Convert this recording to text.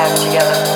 back together.